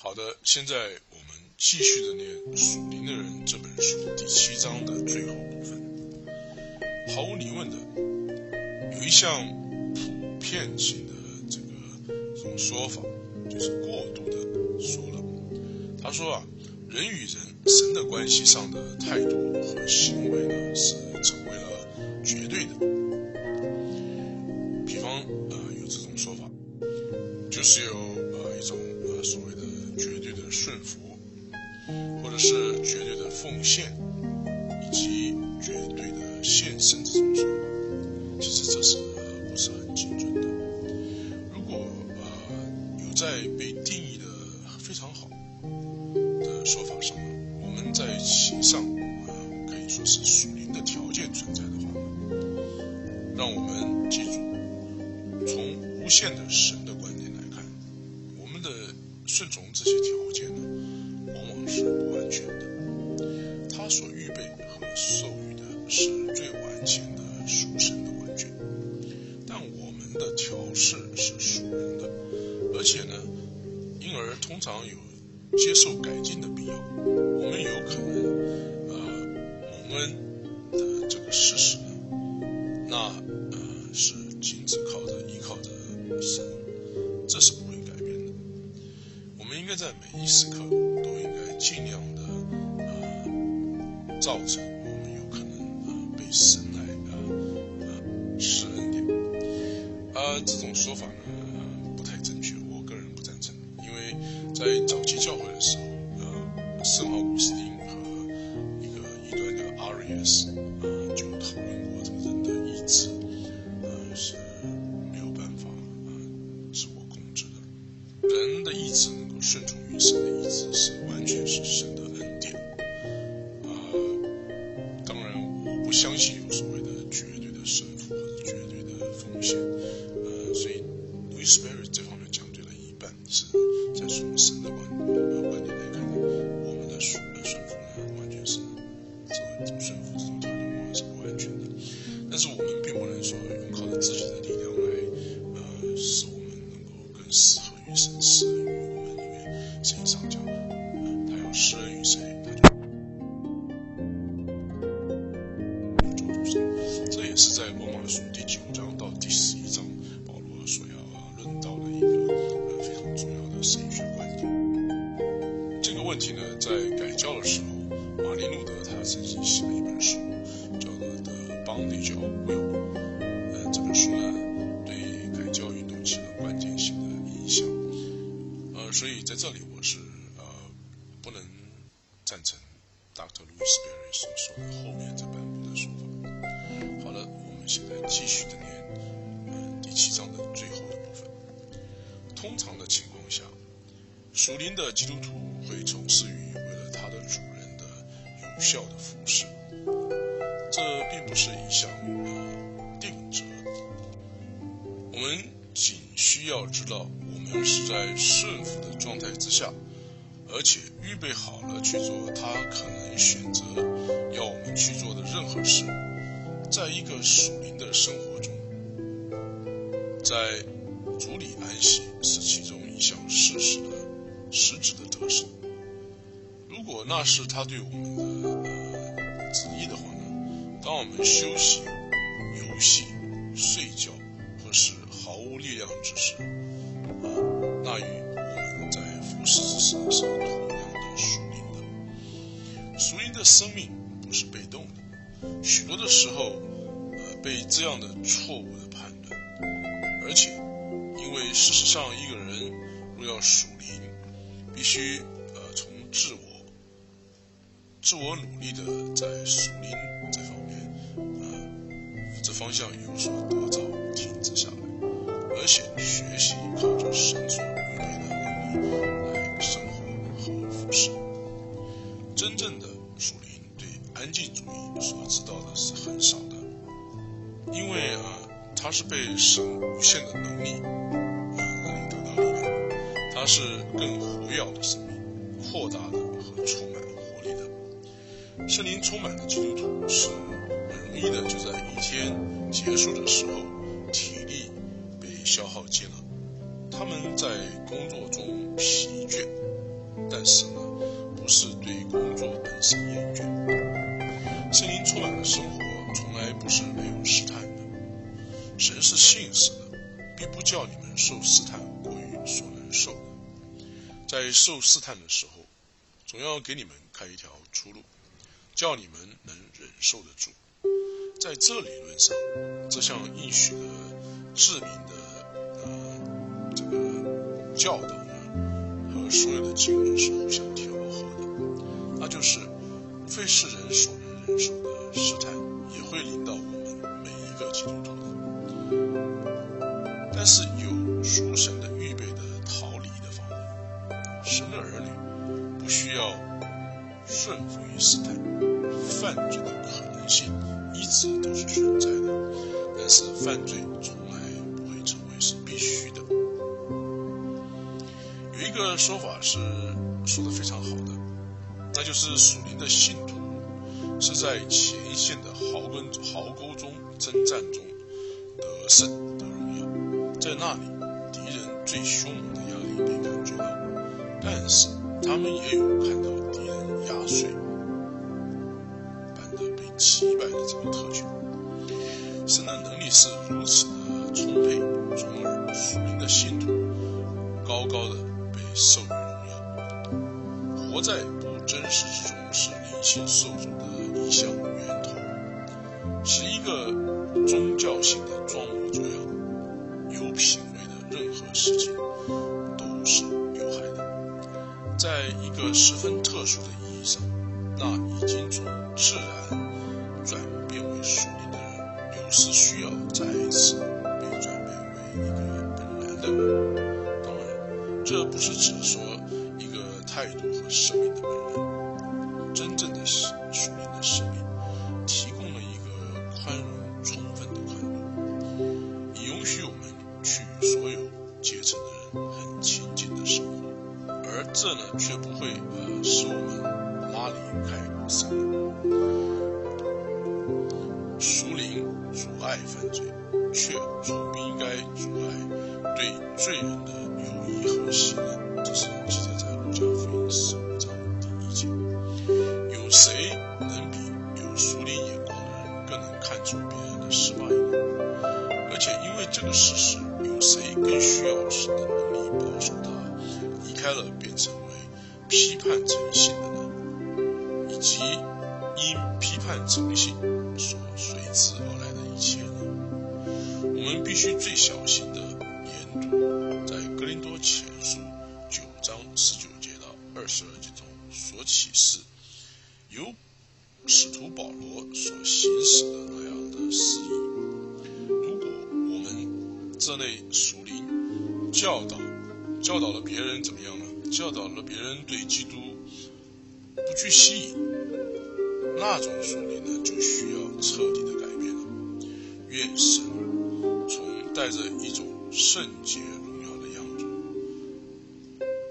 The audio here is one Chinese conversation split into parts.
好的，现在我们继续的念《属灵的人》这本书第七章的最后部分。毫无疑问的，有一项普遍性的这个这种说法，就是过度的说了。他说啊，人与人、神的关系上的态度和行为呢，是成为了绝对的。比方呃，有这种说法，就是有绝对的奉献，以及绝对的献身这种说法。其实这是不是很精准的？如果呃有在被定义的非常好的说法上，我们在其上啊可以说是属灵的条件存在的话，让我们记住，从无限的神的观点来看，我们的顺从这些条是仅只靠着依靠着神，这是不会改变的。我们应该在每一时刻都应该尽量的呃造成不相信有所谓的绝对的胜负或者绝对的风险。呃，所以，we spirit 这方面讲对了一半，是在从神的观观点来看呢，林，路德他曾经写了一本书，叫做《The Bondage of Will》。呃，这本书呢，对改教运动起了关键性的影响。呃，所以在这里我是呃不能赞成 Dr. Louis Sperry 所说的后面这半部的说法。好了，我们现在继续的念，呃，第七章的最后的部分。通常的情况下，属灵的基督徒而且预备好了去做他可能选择要我们去做的任何事。在一个属灵的生活中，在主里安息是其中一项事实的实质的得胜。如果那是他对我们的呃旨意的话呢，当我们休息、游戏、睡觉或是毫无力量之时，啊，那与是同样的属灵的。属灵的生命不是被动的，许多的时候，呃，被这样的错误的判断，而且，因为事实上一个人若要属灵，必须呃从自我、自我努力的在属灵这方面，呃，这方向有所得着，停止下来，而且学习靠着神所预备的能力他是被神无限的能力呃那里得到力量，他是更活跃的生命，扩大的和充满活力的。圣灵充满的基督徒是很容易的就在一天结束的时候，体力被消耗尽了，他们在工作中疲倦，但是呢，不是对工作本身厌倦。圣灵充满了生活，从来不是没有试探。神是信实的，必不叫你们受试探过于所能受。在受试探的时候，总要给你们开一条出路，叫你们能忍受得住。在这理论上，这项应许的致命的呃这个教导呢，和所有的经文是互相调和的。那就是，非是人所能忍受的试探，也会临到我们每一个基督徒的。是有属神的预备的逃离的方法，神的儿女不需要顺服于试探，犯罪的可能性。一直都是存在的，但是犯罪从来不会成为是必须的。有一个说法是说的非常好的，那就是属灵的信徒是在前线的壕沟壕沟中征战中得胜得荣，在那里敌人最凶猛的压力被感觉到，但是他们也有看到敌人压碎被。击败的这个特权，神的能力是如此的充沛，从而属灵的信徒高高的被授予荣耀。活在不真实之中，是灵性受阻的理想源头，是一个宗教性的装模作样。有品位的任何事情都是有害的。在一个十分特殊的意义上，那已经从自然。转变为属灵的人，有时需要再一次被转变为一个本来的人。当然，这不是指说一个态度和生命的本然。真正的是你保守他，离开了便成为批判诚信的呢？以及因批判诚信。所随之而来的一切呢？我们必须最小心的研读，在格林多前书九章十九节到二十二节中所启示，由使徒保罗所行使的那样的事宜。如果我们这类属灵教导教导了别人怎么样呢？教导了别人对基督不去吸引。那种属灵呢，就需要彻底的改变了。愿神从带着一种圣洁荣耀的样子，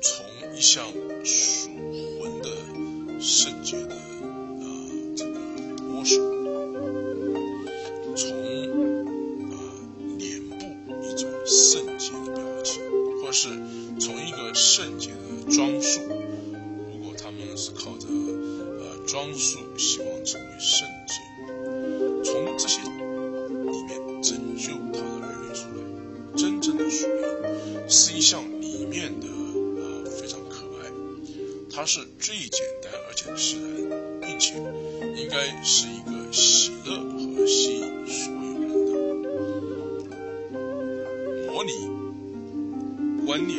从一项属魂的圣洁的观念，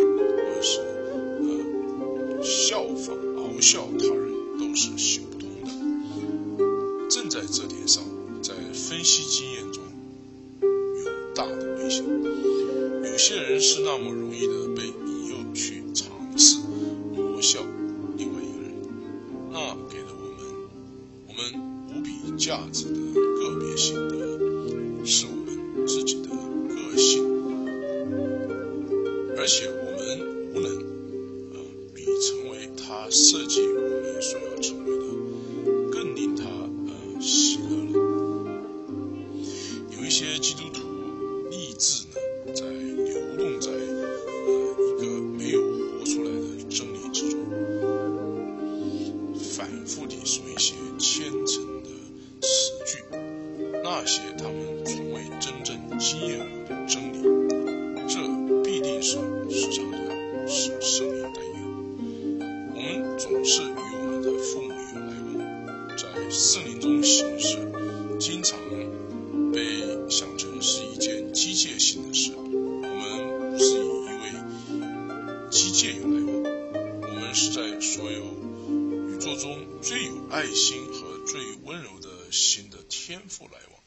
所有宇宙中最有爱心和最温柔的心的天赋来往。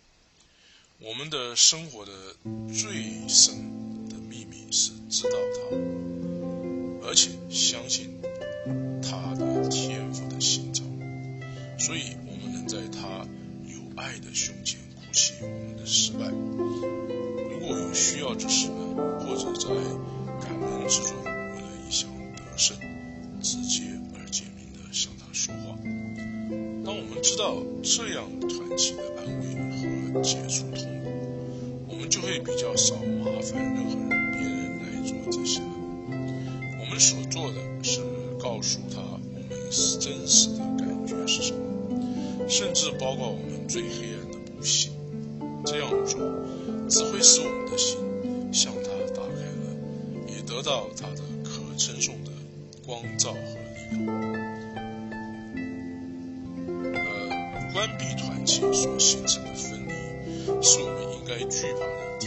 我们的生活的最深的秘密是知道它，而且相信他的天赋的心脏，所以我们能在他有爱的胸前哭泣我们的失败。如果有需要之时呢，或者在感恩之中。我的一想得胜直接而简明的向他说话。当我们知道这样团体的安慰和解除痛苦，我们就会比较少麻烦任何人、别人来做这些。我们所做的是告诉他我们真实的感觉是什么，甚至包括我们最黑暗的不幸。这样做只会使我们的心向他打开了，也得到他的可称颂。光照和力量，呃，关闭团体所形成的分离，是我们应该惧怕的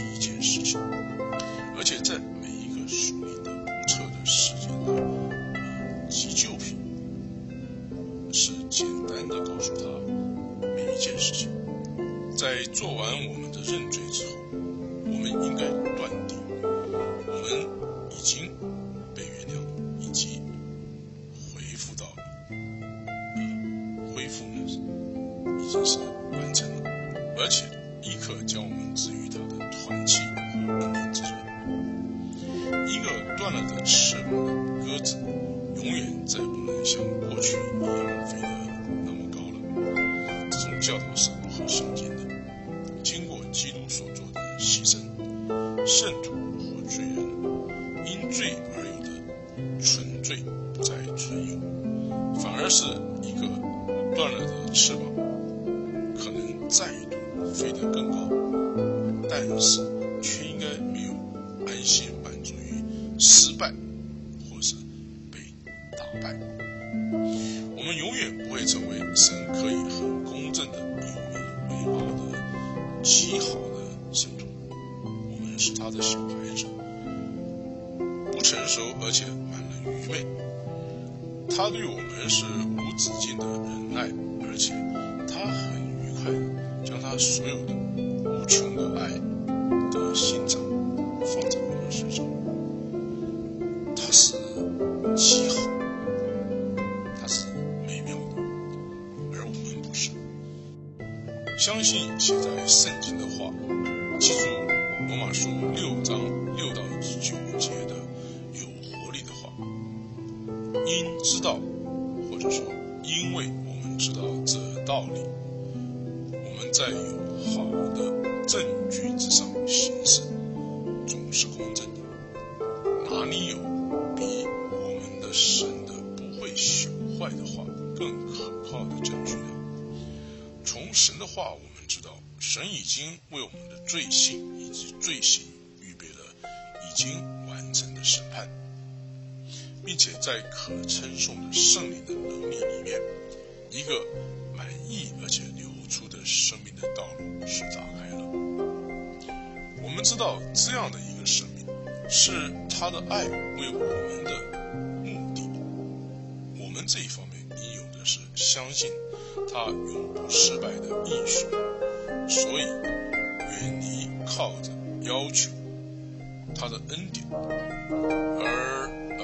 更高，但是却应该没有安心满足于失败或是被打败。我们永远不会成为神可以很公。正的、有名、伟大的、极好的圣徒，我们是他的小孩子，不成熟而且满了愚昧。他对我们是无止境的忍耐，而且他很愉快的将他所有的相信写在圣经的话，记住罗马书六章六到九节的有活力的话。因知道，或者说因为我们知道这道理，我们在有好的神已经为我们的罪性以及罪行预备了已经完成的审判，并且在可称颂的圣灵的能力里面，一个满意而且流出的生命的道路是打开了。我们知道这样的一个生命，是他的爱为我们的目的。我们这一方面应有的是相信。他永不失败的应许，所以远离靠着要求他的恩典，而呃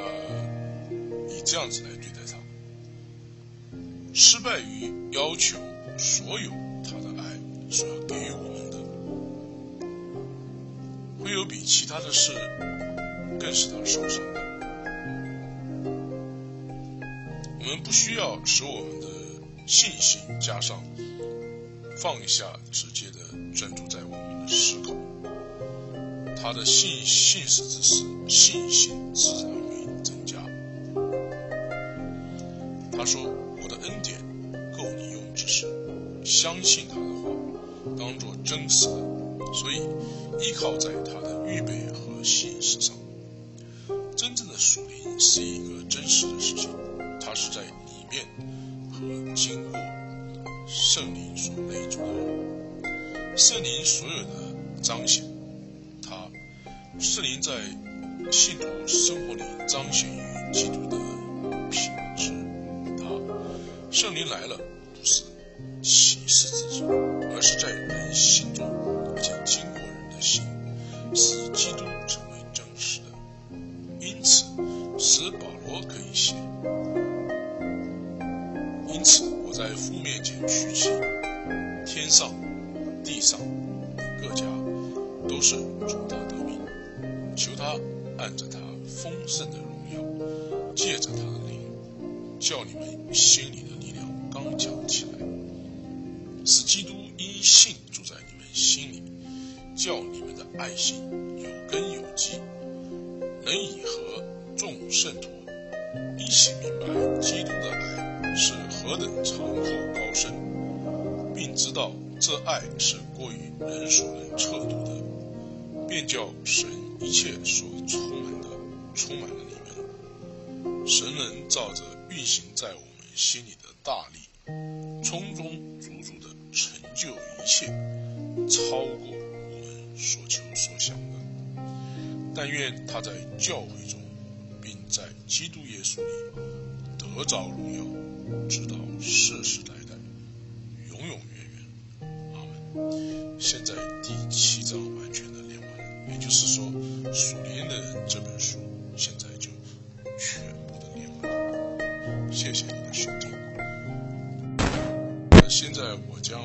以这样子来对待他，失败于要求所有他的爱所要给予我们的，会有比其他的事更使他受伤的。我们不需要使我们的。信心加上放下，直接的专注在我们的思考，他的信信实之时，信心自然会增加。他说：“我的恩典够你用之时，相信他的话，当做真实的，所以依靠在他的预备和信实上。真正的属灵是一个彰显，他圣灵在信徒生活里彰显于基督的品质。他圣灵来了，不是启示自己，而是在人心中，而且经过人的心，使基督成为真实的。因此，使保罗可以写。因此，我在父面前举起，天上、地上各家都是从他得名，求他按着他丰盛的。荣耀，借着他的。灵，叫你们心里的。力量。刚强起来，使基督因信住在你们心里，叫你们的。爱心有根有基，能以和众圣徒一起明白基督的。爱是何等长厚高深，并知道这爱是过于人所能测度的，便叫神一切所充满的充满了你们，神能照着运行在我们心里的大力。从中足足的成就一切，超过我们所求所想的。但愿他在教会中，并在基督耶稣里得着荣耀，直到世世代代，永永远远。阿门。现在第七章完全，也就是说，《属灵的人》这本书现在就全部的念完了。谢谢你的收听。那现在我将，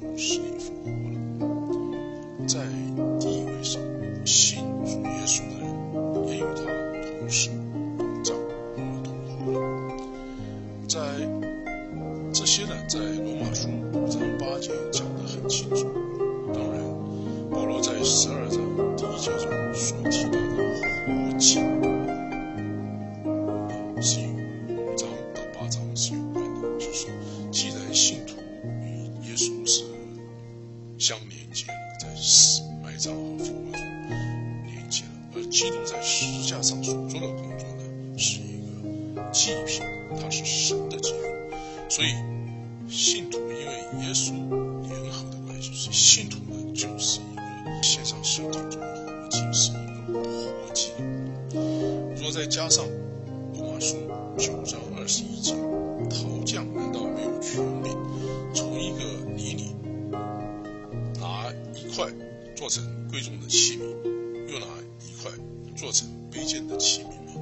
天从死里复活了。在所以，信徒因为耶稣联合的关系，所以信徒呢就是一个献上身体作为活祭。是一个。活祭，若再加上罗马书九章二十一节，陶匠难道没有权柄从一个泥里拿一块做成贵重的器皿，又拿一块做成卑贱的器皿吗？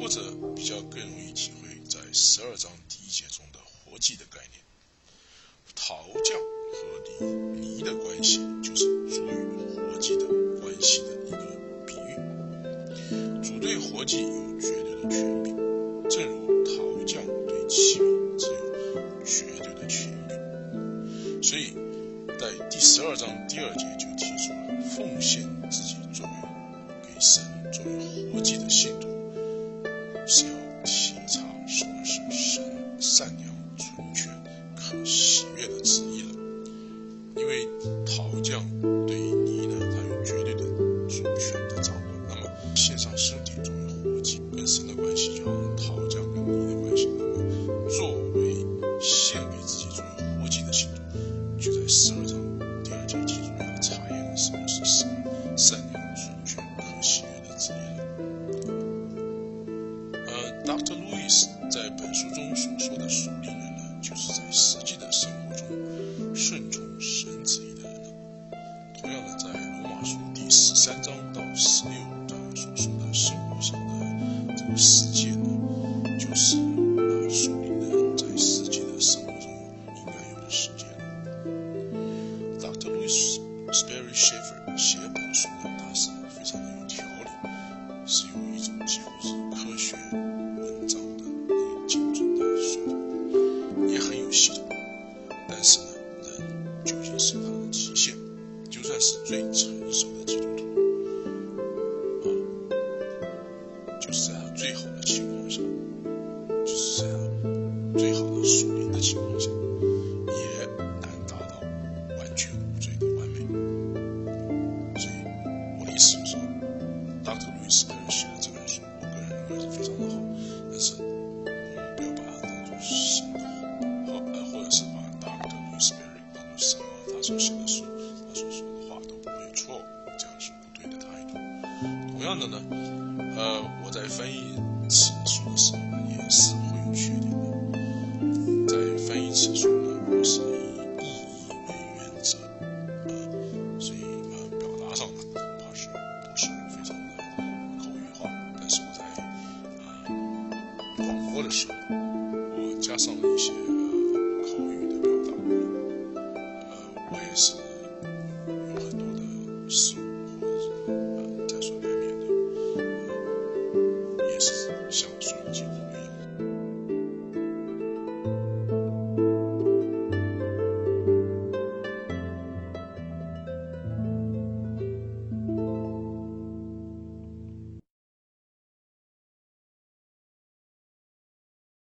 或者比较更容易体会，十二章第一节中的活祭的概念，陶匠和泥泥的关系，就是主与活祭的关系的一个比喻。主对活祭有绝对的权柄，正如陶匠对器皿只有绝对的权柄。所以在第十二章第二节就提出了奉献自己作为给神作为活祭的信徒，是要提倡什么是神善良、是最成熟的基督